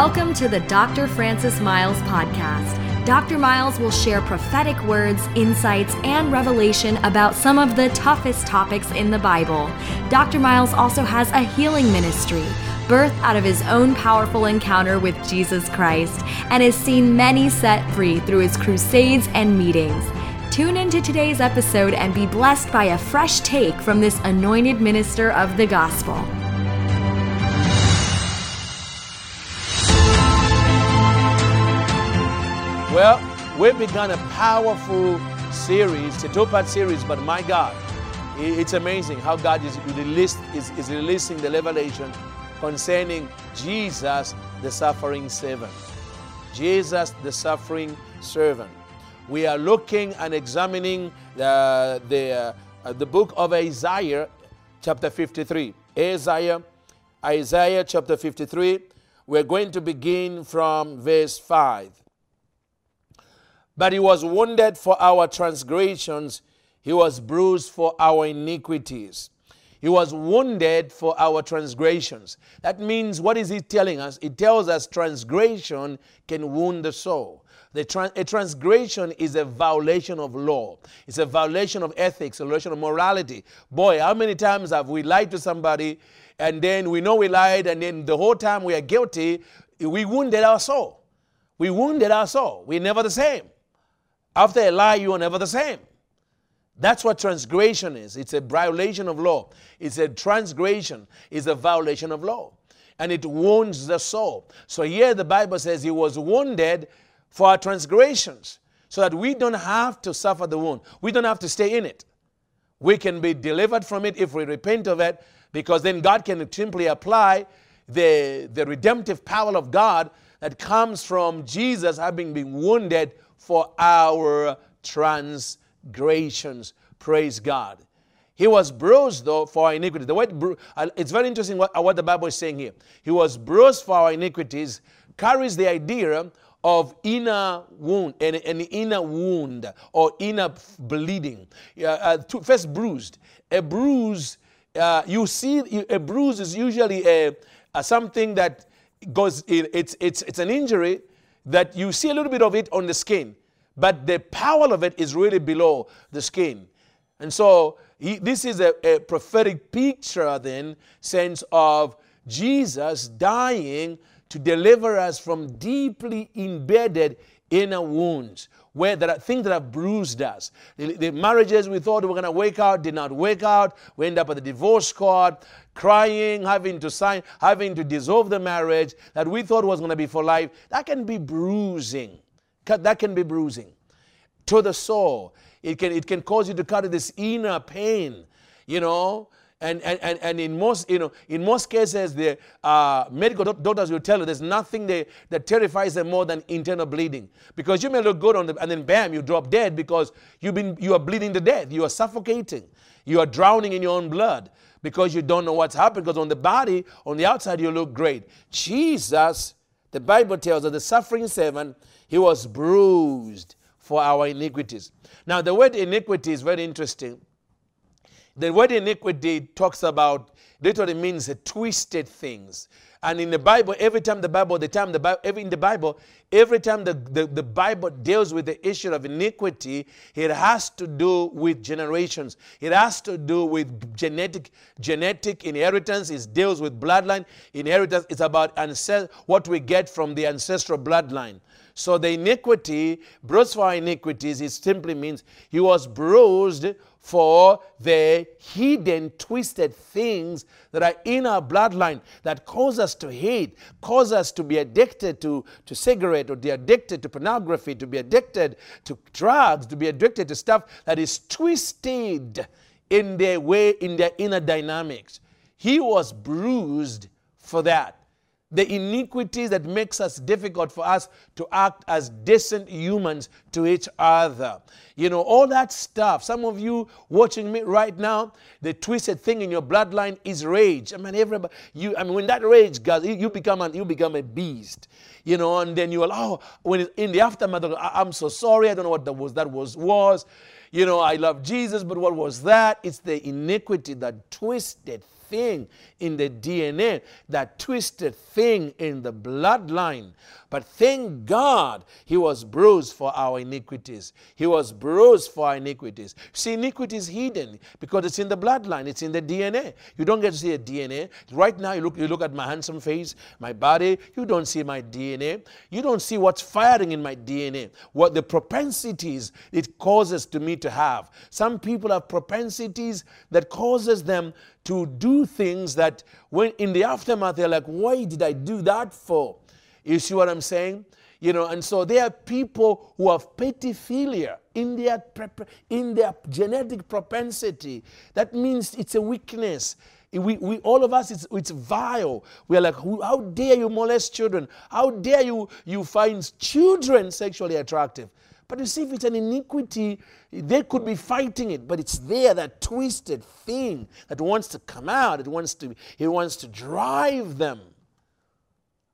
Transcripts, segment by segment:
Welcome to the Dr. Francis Myles podcast. Dr. Myles will share prophetic words, insights, and revelation about some of the toughest topics in the Bible. Dr. Myles also has a healing ministry, birthed out of his own powerful encounter with Jesus Christ, and has seen many set free through his crusades and meetings. Tune into today's episode and be blessed by a fresh take from this anointed minister of the gospel. Well, we've begun a powerful series, a two-part series, but my God, it's amazing how God is, released, is, is releasing the revelation concerning Jesus, the suffering servant. Jesus, the suffering servant. We are looking and examining the, the, uh, the book of Isaiah, chapter 53. Isaiah, Isaiah chapter 53. We're going to begin from verse 5. But he was wounded for our transgressions, he was bruised for our iniquities. He was wounded for our transgressions. That means, what is he telling us? He tells us transgression can wound the soul. The a transgression is a violation of law. It's a violation of ethics, a violation of morality. Boy, how many times have we lied to somebody and then we know we lied and then the whole time we are guilty, we wounded our soul. We wounded our soul. We're never the same. After a lie, you are never the same. That's what transgression is. It's a violation of law. It's a transgression. It's a violation of law. And it wounds the soul. So here the Bible says he was wounded for our transgressions so that we don't have to suffer the wound. We don't have to stay in it. We can be delivered from it if we repent of it because then God can simply apply the, the redemptive power of God that comes from Jesus having been wounded for our transgressions. Praise God. He was bruised, though, for our iniquity. The word bru- uh, it's very interesting what, uh, what the Bible is saying here. He was bruised for our iniquities, carries the idea of inner wound, an, an inner wound or inner bleeding. Uh, uh, to, first, bruised. A bruise, uh, you see, a bruise is usually a, a something that goes, it's, it's, it's an injury that you see a little bit of it on the skin, but the power of it is really below the skin. And so he, this is a, a prophetic picture, then, sense of Jesus dying to deliver us from deeply embedded inner wounds where there are things that have bruised us. The, the marriages we thought we were going to work out did not work out. We end up at the divorce court, crying, having to sign, having to dissolve the marriage that we thought was going to be for life. That can be bruising. That can be bruising to the soul. It can, it can cause you to carry this inner pain, you know. And, and, and, and in most you know in most cases the uh, medical doctors will tell you there's nothing they, that terrifies them more than internal bleeding. Because you may look good on and then bam you drop dead because you've been you are bleeding to death. You are suffocating. You are drowning in your own blood because you don't know what's happened. Because on the body on the outside you look great. Jesus the Bible tells us the suffering servant he was bruised for our iniquities. Now the word iniquity is very interesting the word iniquity talks about literally means twisted things. And in the Bible, every time the Bible, the time the Bible, every, in the Bible, every time the, the, the Bible deals with the issue of iniquity, it has to do with generations. It has to do with genetic genetic inheritance. It deals with bloodline inheritance. It's about ancest- what we get from the ancestral bloodline. So the iniquity, bruised for iniquities, it simply means he was bruised for the hidden, twisted things that are in our bloodline that cause us to hate, cause us to be addicted to, to cigarette, or be addicted to pornography, to be addicted to drugs, to be addicted to stuff that is twisted in their way, in their inner dynamics. He was bruised for that the iniquities that makes us difficult for us to act as decent humans to each other. You know all that stuff. Some of you watching me right now the twisted thing in your bloodline is rage. I mean everybody you i mean when that rage goes you, become an, you become a beast you know and then you will oh when in the aftermath i'm so sorry. I don't know what that was that was was. You know i love jesus but what was that? It's the iniquity that twisted thing in the DNA, that twisted thing in the bloodline. But thank God he was bruised for our iniquities. He was bruised for our iniquities. See, iniquity is hidden because it's in the bloodline, it's in the DNA. You don't get to see a DNA. Right now, you look, you look at my handsome face, my body, you don't see my DNA. You don't see what's firing in my DNA, what the propensities it causes to me to have. Some people have propensities that causes them to do things that when in the aftermath they're like, why did I do that for? You see what I'm saying? You know, and so there are people who have pedophilia in their, in their genetic propensity. That means it's a weakness. We, we, all of us, it's, it's vile. We are like, how dare you molest children? How dare you, you find children sexually attractive? But you see, if it's an iniquity, they could be fighting it, but it's there, that twisted thing that wants to come out. It wants to, it wants to drive them.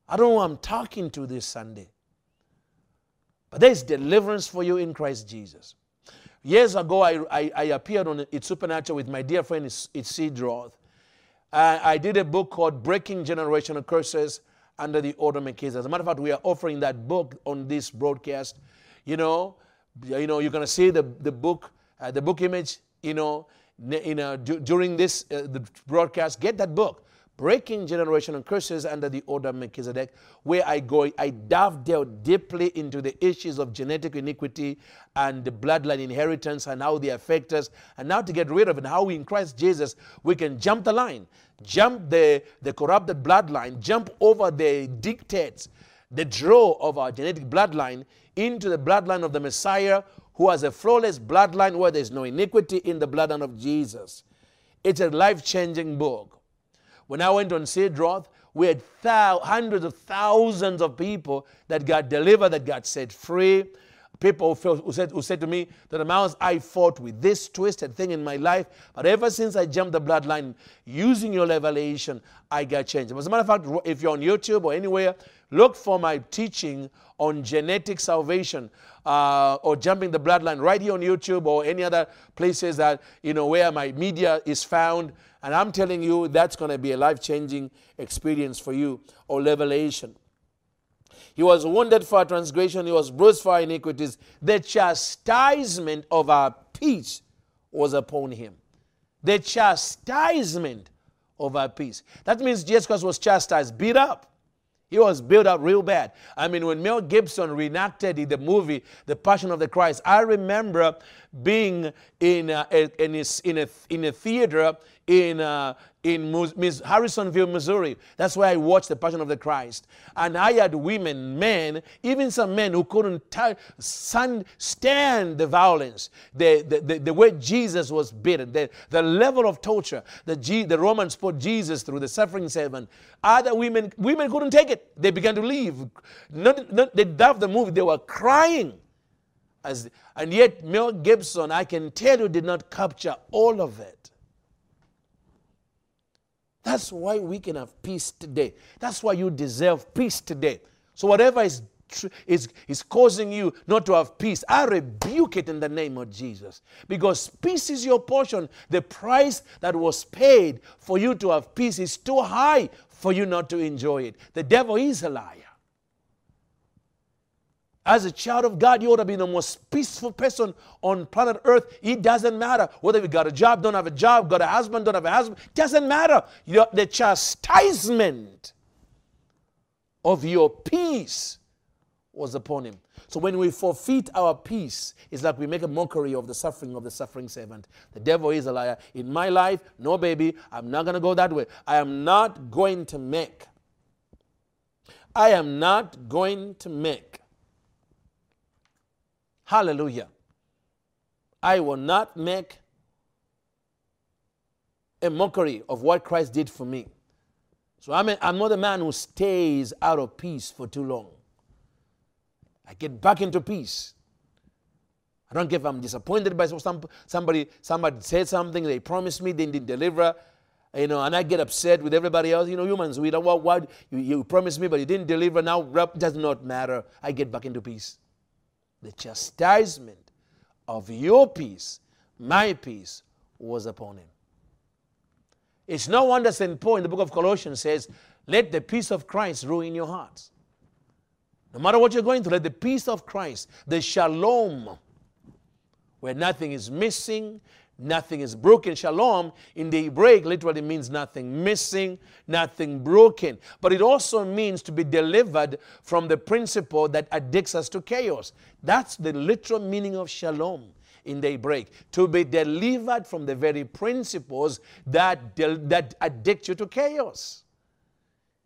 I don't know who I'm talking to this Sunday. But there's deliverance for you in Christ Jesus. Years ago, I, I, I appeared on It's Supernatural with my dear friend Sid Roth. Uh, I did a book called Breaking Generational Curses Under the Order of Melchizedek. As a matter of fact, we are offering that book on this broadcast. You know, you know, you're going to see the, the book, uh, the book image, you know, in, uh, during this uh, the broadcast. Get that book breaking generational curses under the order of Melchizedek, where I go, I dive deeply into the issues of genetic iniquity and the bloodline inheritance and how they affect us, and how to get rid of it, and how in Christ Jesus we can jump the line, jump the, the corrupted bloodline, jump over the dictates, the draw of our genetic bloodline into the bloodline of the Messiah who has a flawless bloodline where there's no iniquity in the bloodline of Jesus. It's a life changing book. When I went on Sid Roth, we had hundreds of thousands of people that got delivered, that got set free. People who, said, who said to me that the mouse I fought with this twisted thing in my life, but ever since I jumped the bloodline, using your revelation, I got changed. As a matter of fact, if you're on YouTube or anywhere, look for my teaching on genetic salvation uh, or jumping the bloodline right here on YouTube or any other places that you know where my media is found. And I'm telling you, that's going to be a life changing experience for you or revelation. He was wounded for our transgression, he was bruised for our iniquities. The chastisement of our peace was upon him. The chastisement of our peace. That means Jesus Christ was chastised, beat up. He was built up real bad. I mean, when Mel Gibson reenacted in the movie The Passion of the Christ, I remember being in a, in, a, in, a, in a theater in, uh, in Harrisonville, Missouri. That's where I watched The Passion of the Christ. And I had women, men, even some men who couldn't stand the violence, the, the, the, the, way Jesus was beaten, the, the level of torture that G- the Romans put Jesus through, the suffering servant. Other women, women couldn't take it. They began to leave. Not, not, they loved the movie. They were crying. As, and yet, Mel Gibson, I can tell you, did not capture all of it. That's why we can have peace today. That's why you deserve peace today. So, whatever is, is, is causing you not to have peace, I rebuke it in the name of Jesus. Because peace is your portion. The price that was paid for you to have peace is too high for you not to enjoy it. The devil is a liar. As a child of God, you ought to be the most peaceful person on planet Earth. It doesn't matter whether you got a job, don't have a job, got a husband, don't have a husband. Doesn't matter. The chastisement of your peace was upon him. So when we forfeit our peace, it's like we make a mockery of the suffering of the suffering servant. The devil is a liar. In my life, no, baby, I'm not going to go that way. I am not going to make. I am not going to make Hallelujah. I will not make a mockery of what Christ did for me. So I'm, a, I'm not a man who stays out of peace for too long. I get back into peace. I don't care if I'm disappointed by some, somebody. Somebody said something, they promised me, they didn't deliver. You know, and I get upset with everybody else. You know, humans, we don't what, what you, you promised me, but you didn't deliver. Now does not matter. I get back into peace the chastisement of your peace, my peace, was upon him. It's no wonder St. Paul in the book of Colossians says, Let the peace of Christ rule in your hearts. No matter what you're going through, let the peace of Christ, the shalom, where nothing is missing, nothing is broken. Shalom in the Hebraic literally means nothing missing, nothing broken. But it also means to be delivered from the principle that addicts us to chaos. That's the literal meaning of shalom in the Hebraic. To be delivered from the very principles that, that addict you to chaos.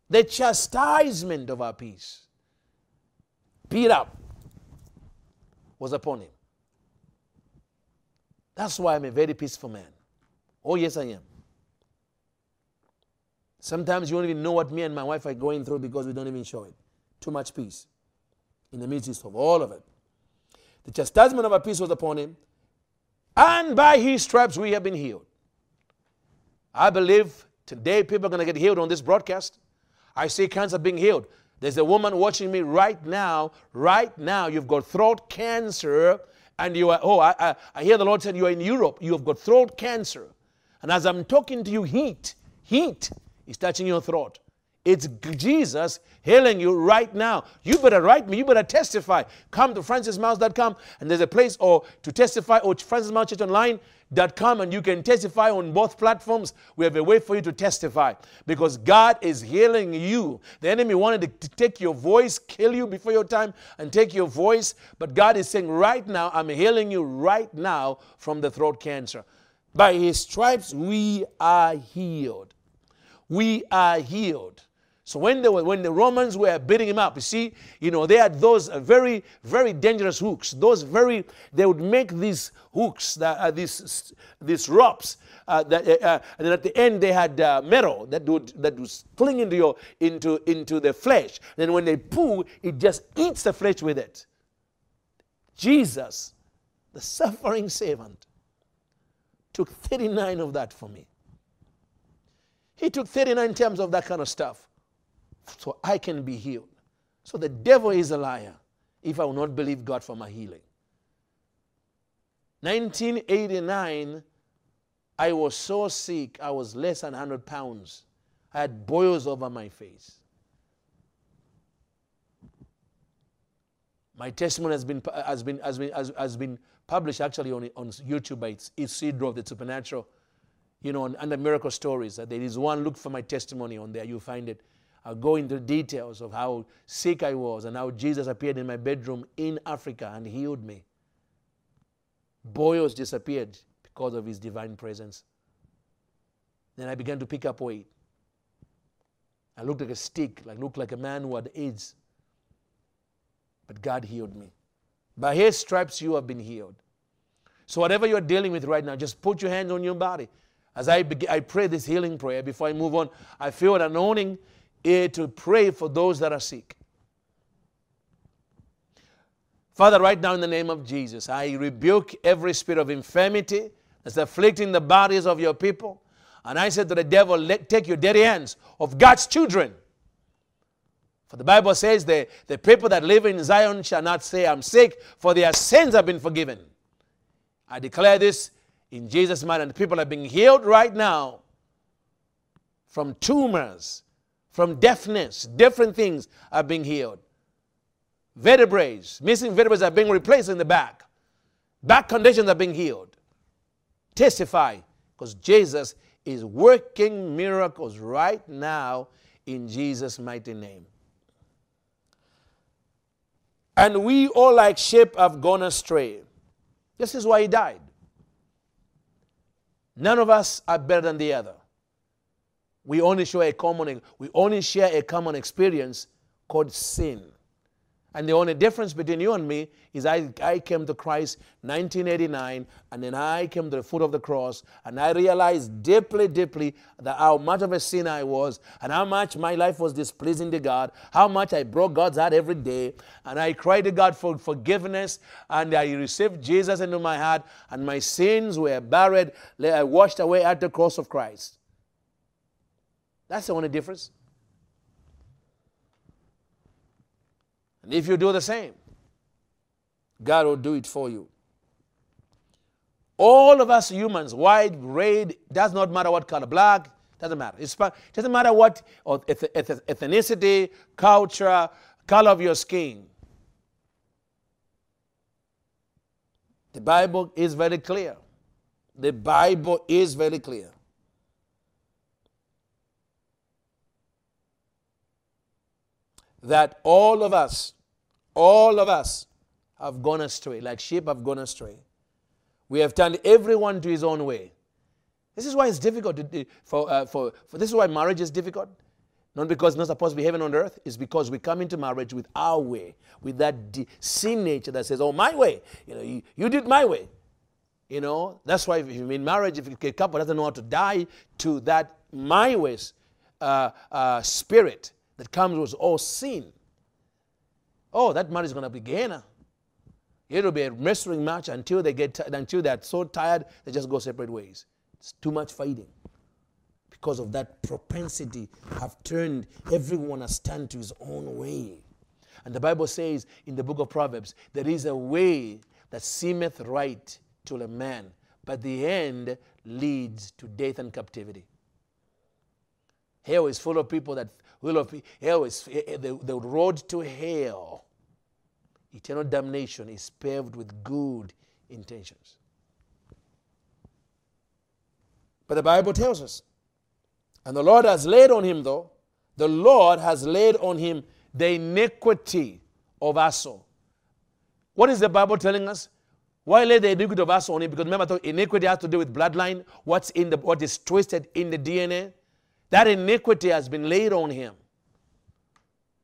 The chastisement of our peace Peter was upon him. That's why I'm a very peaceful man. Oh, yes, I am. Sometimes you don't even know what me and my wife are going through because we don't even show it. Too much peace in the midst of all of it. The chastisement of our peace was upon him, and by his stripes we have been healed. I believe today people are going to get healed on this broadcast. I see cancer being healed. There's a woman watching me right now. Right now, you've got throat cancer, and you are, oh, I, I, I hear the Lord said you are in Europe. You've got throat cancer. And as I'm talking to you, heat, heat is touching your throat. It's Jesus healing you right now. You better write me. You better testify. Come to francismyles.com and there's a place or to testify or Francis Myles Church Online come and you can testify on both platforms. We have a way for you to testify because God is healing you. The enemy wanted to take your voice, kill you before your time, and take your voice. But God is saying, right now, I'm healing you right now from the throat cancer. By his stripes, we are healed. We are healed. So when, they were, when the Romans were beating him up, you see, you know, they had those very, very dangerous hooks. Those very, they would make these hooks, that, uh, these, these ropes, uh, that, uh, uh and then at the end they had uh, metal that would that was cling into your into into the flesh. Then when they pull, it just eats the flesh with it. Jesus, the suffering servant, took 39 of that for me. He took 39 times of that kind of stuff so I can be healed. So the devil is a liar if I will not believe God for my healing. 1989, I was so sick, I was less than 100 pounds. I had boils over my face. My testimony has been, has been, has been, has, has been published actually on, on YouTube by Sid Roth of the Supernatural, you know, under Miracle Stories. There is one, look for my testimony on there, you'll find it. I'll go into details of how sick I was and how Jesus appeared in my bedroom in Africa and healed me. Boils disappeared because of his divine presence. Then I began to pick up weight. I looked like a stick, like looked like a man who had AIDS. But God healed me. By his stripes you have been healed. So whatever you're dealing with right now, just put your hands on your body. As I, I pray this healing prayer before I move on, I feel an anointing Eh, to pray for those that are sick. Father, right now in the name of Jesus, I rebuke every spirit of infirmity that's afflicting the bodies of your people. And I said to the devil, Let, take your dirty hands of God's children. For the Bible says the, the people that live in Zion shall not say, I'm sick, for their sins have been forgiven. I declare this in Jesus' name, and people are being healed right now from tumors, from deafness, different things are being healed. Vertebrae, missing vertebrae are being replaced in the back. Back conditions are being healed. Testify, because Jesus is working miracles right now in Jesus' mighty name. And we all, like sheep, have gone astray. This is why he died. None of us are better than the other we only share a common we only share a common experience called sin. And the only difference between you and me is I, I came to Christ 1989 and then I came to the foot of the cross and I realized deeply, deeply that how much of a sinner I was and how much my life was displeasing to God, how much I broke God's heart every day. And I cried to God for forgiveness and I received Jesus into my heart and my sins were buried, washed away at the cross of Christ. That's the only difference. And if you do the same, God will do it for you. All of us humans, white, red, does not matter what color, black, Doesn't matter. It doesn't matter what ethnicity, culture, color of your skin. The Bible is very clear. The Bible is very clear. That all of us, all of us have gone astray, like sheep have gone astray. We have turned everyone to his own way. This is why it's difficult to, for, uh, for, for this is why marriage is difficult. Not because it's not supposed to be heaven on earth, it's because we come into marriage with our way, with that sin nature that says, Oh, my way. You know, you, you did my way. You know, that's why if you're in marriage, if a couple doesn't know how to die to that my ways uh, uh, spirit that comes with all sin, oh, that marriage is going to be Gehenna. It'll be a wrestling match until they get until they're so tired they just go separate ways. It's too much fighting because of that propensity have turned everyone has turned to his own way. And the Bible says in the book of Proverbs, there is a way that seemeth right to a man, but the end leads to death and captivity. Hell is full of people that will of hell is eh, eh, the, the road to hell eternal damnation is paved with good intentions. But the Bible tells us, and the Lord has laid on him, though, the Lord has laid on him the iniquity of us all. What is the Bible telling us? Why lay the iniquity of us on him? Because remember, iniquity has to do with bloodline, what's in the what is twisted in the DNA. That iniquity has been laid on him.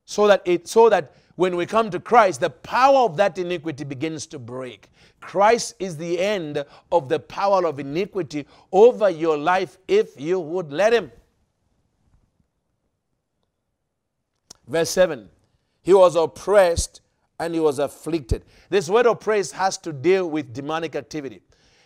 So that it so that when we come to Christ, the power of that iniquity begins to break. Christ is the end of the power of iniquity over your life if you would let Him. Verse 7 He was oppressed and he was afflicted. This word oppressed has to deal with demonic activity.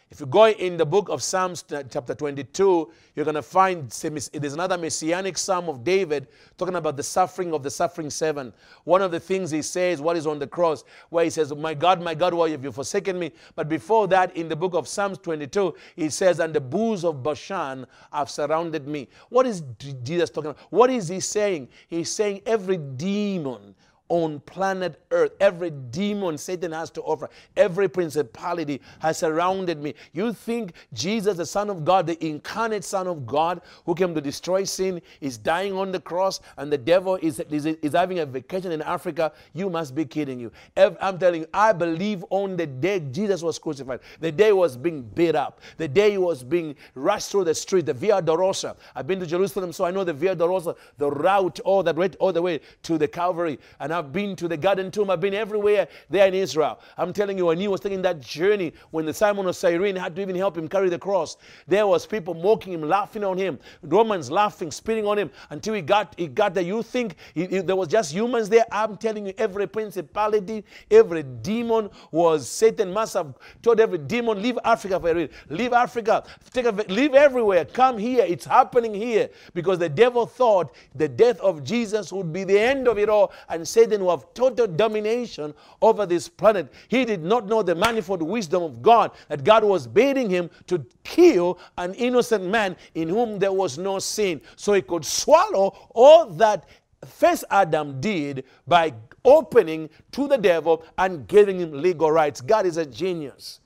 If you go in the book of Psalms, uh, chapter 22, you're going to find there's another messianic psalm of David talking about the suffering of the suffering servant. One of the things he says, what is on the cross, where he says, My God, my God, why have you forsaken me? But before that, in the book of Psalms 22, he says, And the bulls of Bashan have surrounded me. What is Jesus talking about? What is he saying? He's saying every demon on planet earth. Every demon Satan has to offer, every principality has surrounded me. You think Jesus, the Son of God, the incarnate Son of God, who came to destroy sin, is dying on the cross and the devil is, is, is having a vacation in Africa? You must be kidding you. I'm telling you, I believe on the day Jesus was crucified, the day was being beat up, the day he was being rushed through the street, the Via Dolorosa. I've been to Jerusalem, so I know the Via Dolorosa, the route all that went all the way to the Calvary. And I've been to the garden tomb. I've been everywhere there in Israel. I'm telling you, when he was taking that journey, when the Simon of Cyrene had to even help him carry the cross, there was people mocking him, laughing on him, Romans laughing, spitting on him until he got he got there. You think he, he, there was just humans there? I'm telling you, every principality, every demon was Satan must have told every demon, leave Africa for a. Leave Africa. Take a, leave everywhere. Come here. It's happening here because the devil thought the death of Jesus would be the end of it all, and Satan Satan will have total domination over this planet. He did not know the manifold wisdom of God, that God was bidding him to kill an innocent man in whom there was no sin. So he could swallow all that first Adam did by opening to the devil and giving him legal rights. God is a genius.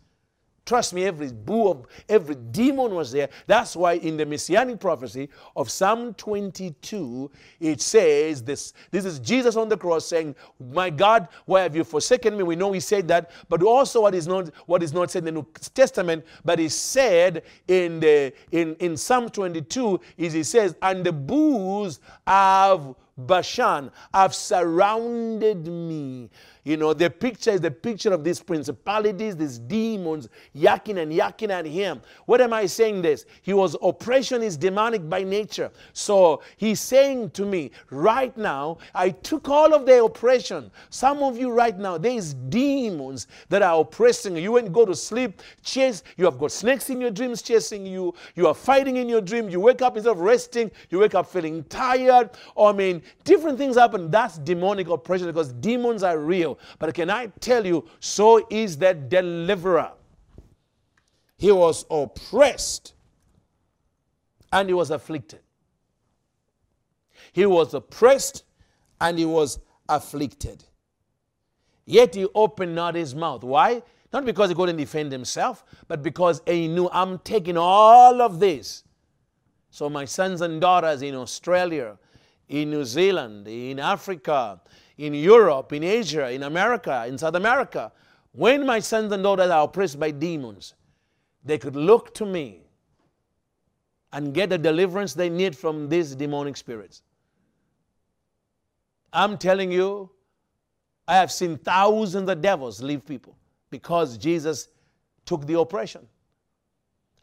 Trust me, every boo of every demon was there. That's why in the messianic prophecy of Psalm 22, it says this. This is Jesus on the cross saying, My God, why have you forsaken me? We know he said that, but also what is not what is not said in the New Testament, but he said in the in, in Psalm 22 is he says, and the boos have Bashan have surrounded me. You know, the picture is the picture of these principalities, these demons yakking and yakking at him. What am I saying this? He was oppression is demonic by nature. So he's saying to me, right now, I took all of the oppression. Some of you right now, there's demons that are oppressing you. You went go to sleep, chase, you have got snakes in your dreams chasing you. You are fighting in your dream. You wake up instead of resting, you wake up feeling tired. I mean, different things happen. That's demonic oppression because demons are real. But can I tell you, so is the deliverer. He was oppressed and he was afflicted. He was oppressed and he was afflicted. Yet he opened not his mouth. Why? Not because he couldn't defend himself, but because he knew I'm taking all of this. So, my sons and daughters in Australia, in New Zealand, in Africa, in Europe, in Asia, in America, in South America, when my sons and daughters are oppressed by demons, they could look to me and get the deliverance they need from these demonic spirits. I'm telling you, I have seen thousands of devils leave people because Jesus took the oppression.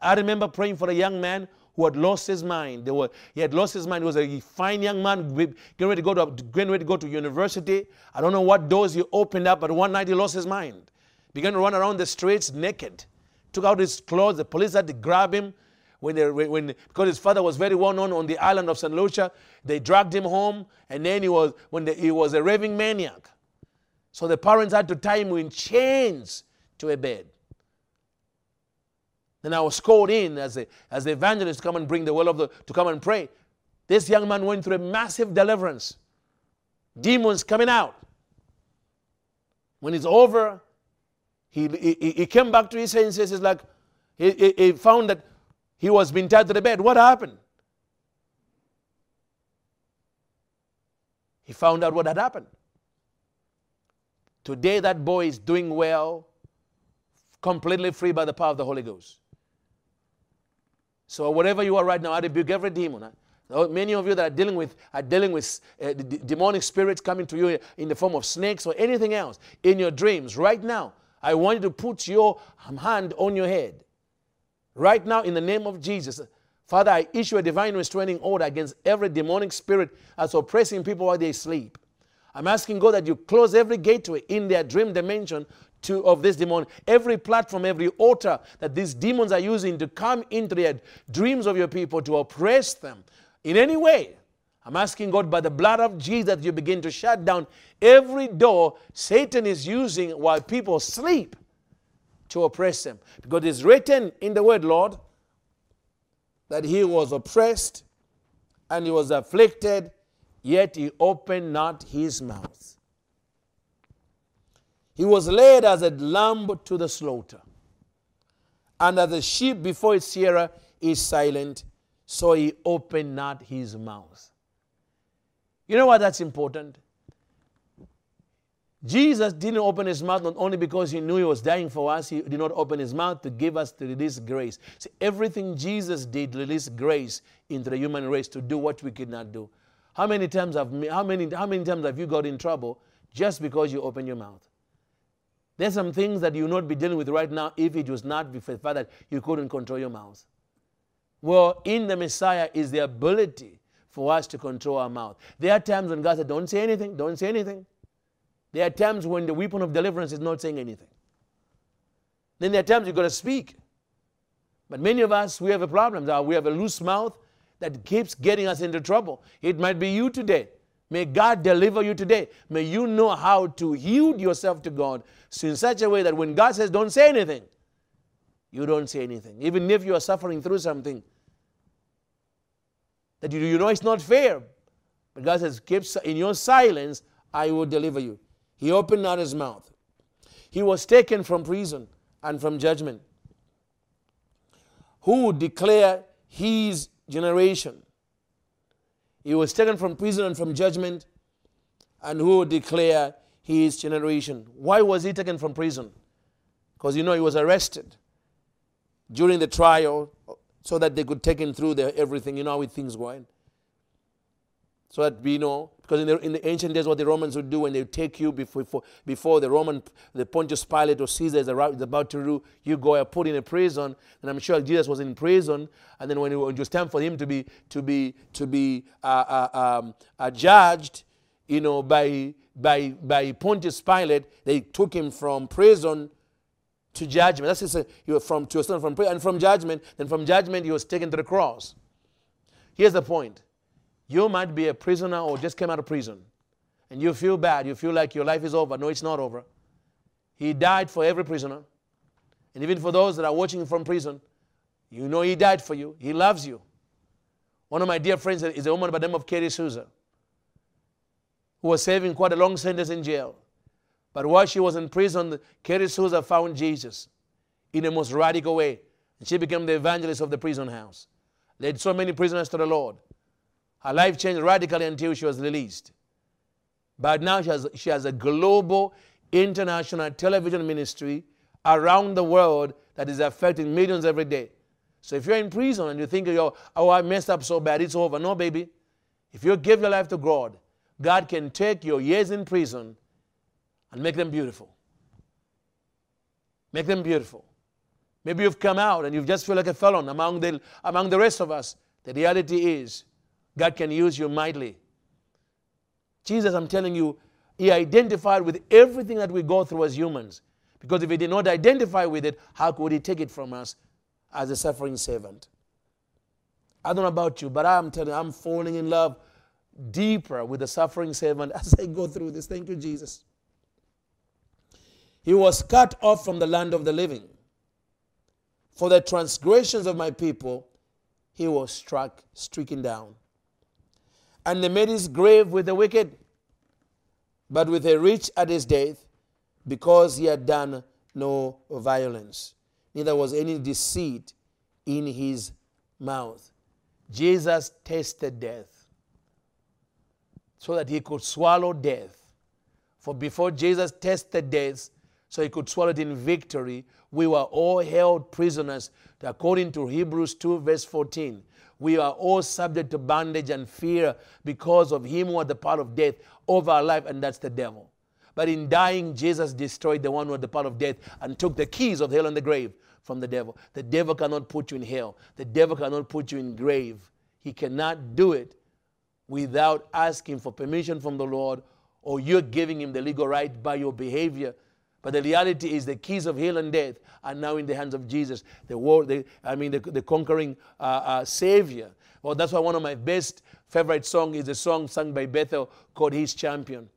I remember praying for a young man who had lost his mind. They were, he had lost his mind. He was a fine young man, getting ready to go to, getting ready to, go to university. I don't know what doors he opened up, but one night he lost his mind. Began to run around the streets naked. Took out his clothes. The police had to grab him. When they, when, because his father was very well known on the island of St. Lucia, they dragged him home, and then he was, when the, he was a raving maniac. So the parents had to tie him in chains to a bed. Then I was called in as, a, as the evangelist to come and bring the will of the, to come and pray. This young man went through a massive deliverance. Demons coming out. When it's over, he, he, he came back to his senses. He's like, he, he, he found that he was being tied to the bed. What happened? He found out what had happened. Today, that boy is doing well, completely free by the power of the Holy Ghost. So, whatever you are right now, I rebuke every demon. Many of you that are dealing with are dealing with uh, demonic spirits coming to you in the form of snakes or anything else in your dreams. Right now, I want you to put your hand on your head Right now, in the name of Jesus, Father, I issue a divine restraining order against every demonic spirit that's oppressing people while they sleep. I'm asking God that you close every gateway in their dream dimension to, of this demon, every platform, every altar that these demons are using to come into their dreams of your people to oppress them in any way. I'm asking God by the blood of Jesus you begin to shut down every door Satan is using while people sleep to oppress them. Because it's written in the word, Lord, that he was oppressed and he was afflicted, yet he opened not his mouth. He was led as a lamb to the slaughter, and as a sheep before its shearer is silent, so he opened not his mouth. You know why that's important? Jesus didn't open his mouth not only because he knew he was dying for us, he did not open his mouth to give us to release grace. See, everything Jesus did released grace into the human race to do what we could not do. How many times have how many how many times have you got in trouble just because you open your mouth? There's some things that you will not be dealing with right now if it was not for the fact that you couldn't control your mouth. Well, in the Messiah is the ability for us to control our mouth. There are times when God said, Don't say anything, don't say anything. There are times when the weapon of deliverance is not saying anything. Then there are times you've got to speak. But many of us, we have a problem. We have a loose mouth that keeps getting us into trouble. It might be you today. May God deliver you today. May you know how to yield yourself to God in such a way that when God says, don't say anything, you don't say anything. Even if you are suffering through something that you, you know it's not fair. But God says, keep in your silence, I will deliver you. He opened not his mouth. He was taken from prison and from judgment. Who declare his generation? He was taken from prison and from judgment, and who declare his generation? Why was he taken from prison? Because you know he was arrested during the trial so that they could take him through the, everything. You know how things going. So that we know, because in the, in the ancient days, what the Romans would do when they would take you before, before, the Roman, the Pontius Pilate or Caesar is about to rule, you go and put in a prison. And I'm sure Jesus was in prison. And then when it was time for him to be, to be, to be uh, uh, um, uh, judged, you know, by, by, by Pontius Pilate, they took him from prison to judgment. That's just a, he was from to a son from and from judgment. Then from judgment, he was taken to the cross. Here's the point you might be a prisoner or just came out of prison and you feel bad. You feel like your life is over. No, it's not over. He died for every prisoner. And even for those that are watching from prison, you know He died for you. He loves you. One of my dear friends is a woman by the name of Katie Souza. who was serving quite a long sentence in jail. But while she was in prison, Katie Souza found Jesus in the most radical way. And she became the evangelist of the prison house. Led so many prisoners to the Lord. Her life changed radically until she was released. But now she has, she has a global, international television ministry around the world that is affecting millions every day. So if you're in prison and you think, oh, oh I messed up so bad, it's over. No, baby. If you give your life to God, God can take your years in prison and make them beautiful. Make them beautiful. Maybe you've come out and you just feel like a felon among the, among the rest of us. The reality is, God can use you mightily. Jesus, I'm telling you, He identified with everything that we go through as humans. Because if He did not identify with it, how could He take it from us as a suffering servant? I don't know about you, but I'm telling you, I'm falling in love deeper with the suffering servant as I go through this. Thank you, Jesus. He was cut off from the land of the living. For the transgressions of my people, he was struck, stricken down. And they made his grave with the wicked, but with the rich at his death, because he had done no violence. Neither was any deceit in his mouth. Jesus tasted death so that he could swallow death. For before Jesus tasted death, so he could swallow it in victory, we were all held prisoners, according to Hebrews 2, verse 14. We are all subject to bondage and fear because of him who had the power of death over our life, and that's the devil. But in dying, Jesus destroyed the one who had the power of death and took the keys of hell and the grave from the devil. The devil cannot put you in hell. The devil cannot put you in grave. He cannot do it without asking for permission from the Lord or you're giving him the legal right by your behavior but the reality is the keys of hell and death are now in the hands of Jesus, the world, the, I mean, the, the conquering uh, uh, Savior. Well, that's why one of my best favorite songs is a song sung by Bethel called His Champion.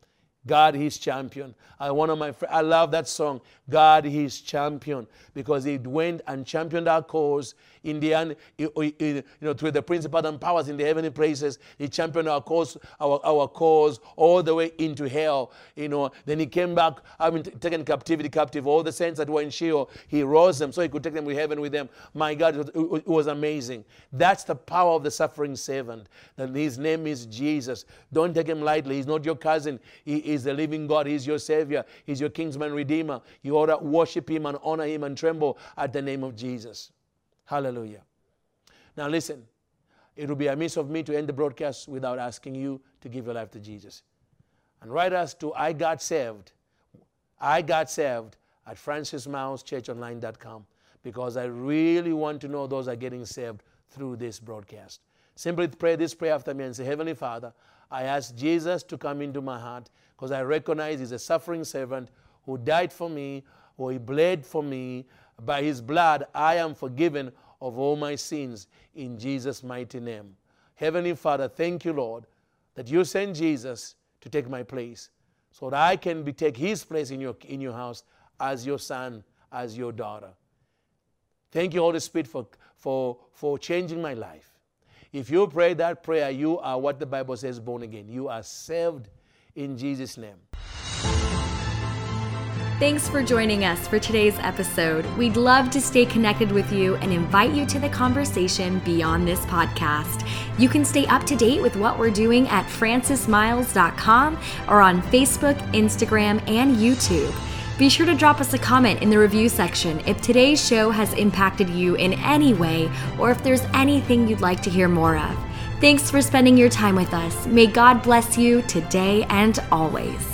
God, His champion. I one of my I love that song, God, His champion, because He went and championed our cause in the end, you know, through the principles and powers in the heavenly places. He championed our cause, our, our cause all the way into hell. You know, then he came back, having taken captivity captive, all the saints that were in Sheol, he rose them so he could take them to heaven with them. My God, it was, it was amazing. That's the power of the suffering servant. And his name is Jesus. Don't take him lightly. He's not your cousin. He is the living God. He's your Savior. He's your kinsman redeemer. You ought to worship him and honor him and tremble at the name of Jesus. Hallelujah. Now, listen, it would be amiss of me to end the broadcast without asking you to give your life to Jesus. And write us to I got saved. I got saved at francismilechurchonline.com because I really want to know those are getting saved through this broadcast. Simply pray this prayer after me and say, Heavenly Father, I ask Jesus to come into my heart because I recognize He's a suffering servant who died for me, who He bled for me, by his blood, I am forgiven of all my sins in Jesus' mighty name. Heavenly Father, thank you, Lord, that you sent Jesus to take my place so that I can be, take his place in your, in your house as your son, as your daughter. Thank you, Holy Spirit, for, for, for changing my life. If you pray that prayer, you are what the Bible says born again. You are saved in Jesus' name. Thanks for joining us for today's episode. We'd love to stay connected with you and invite you to the conversation beyond this podcast. You can stay up to date with what we're doing at francismyles.com or on Facebook, Instagram, and YouTube. Be sure to drop us a comment in the review section if today's show has impacted you in any way or if there's anything you'd like to hear more of. Thanks for spending your time with us. May God bless you today and always.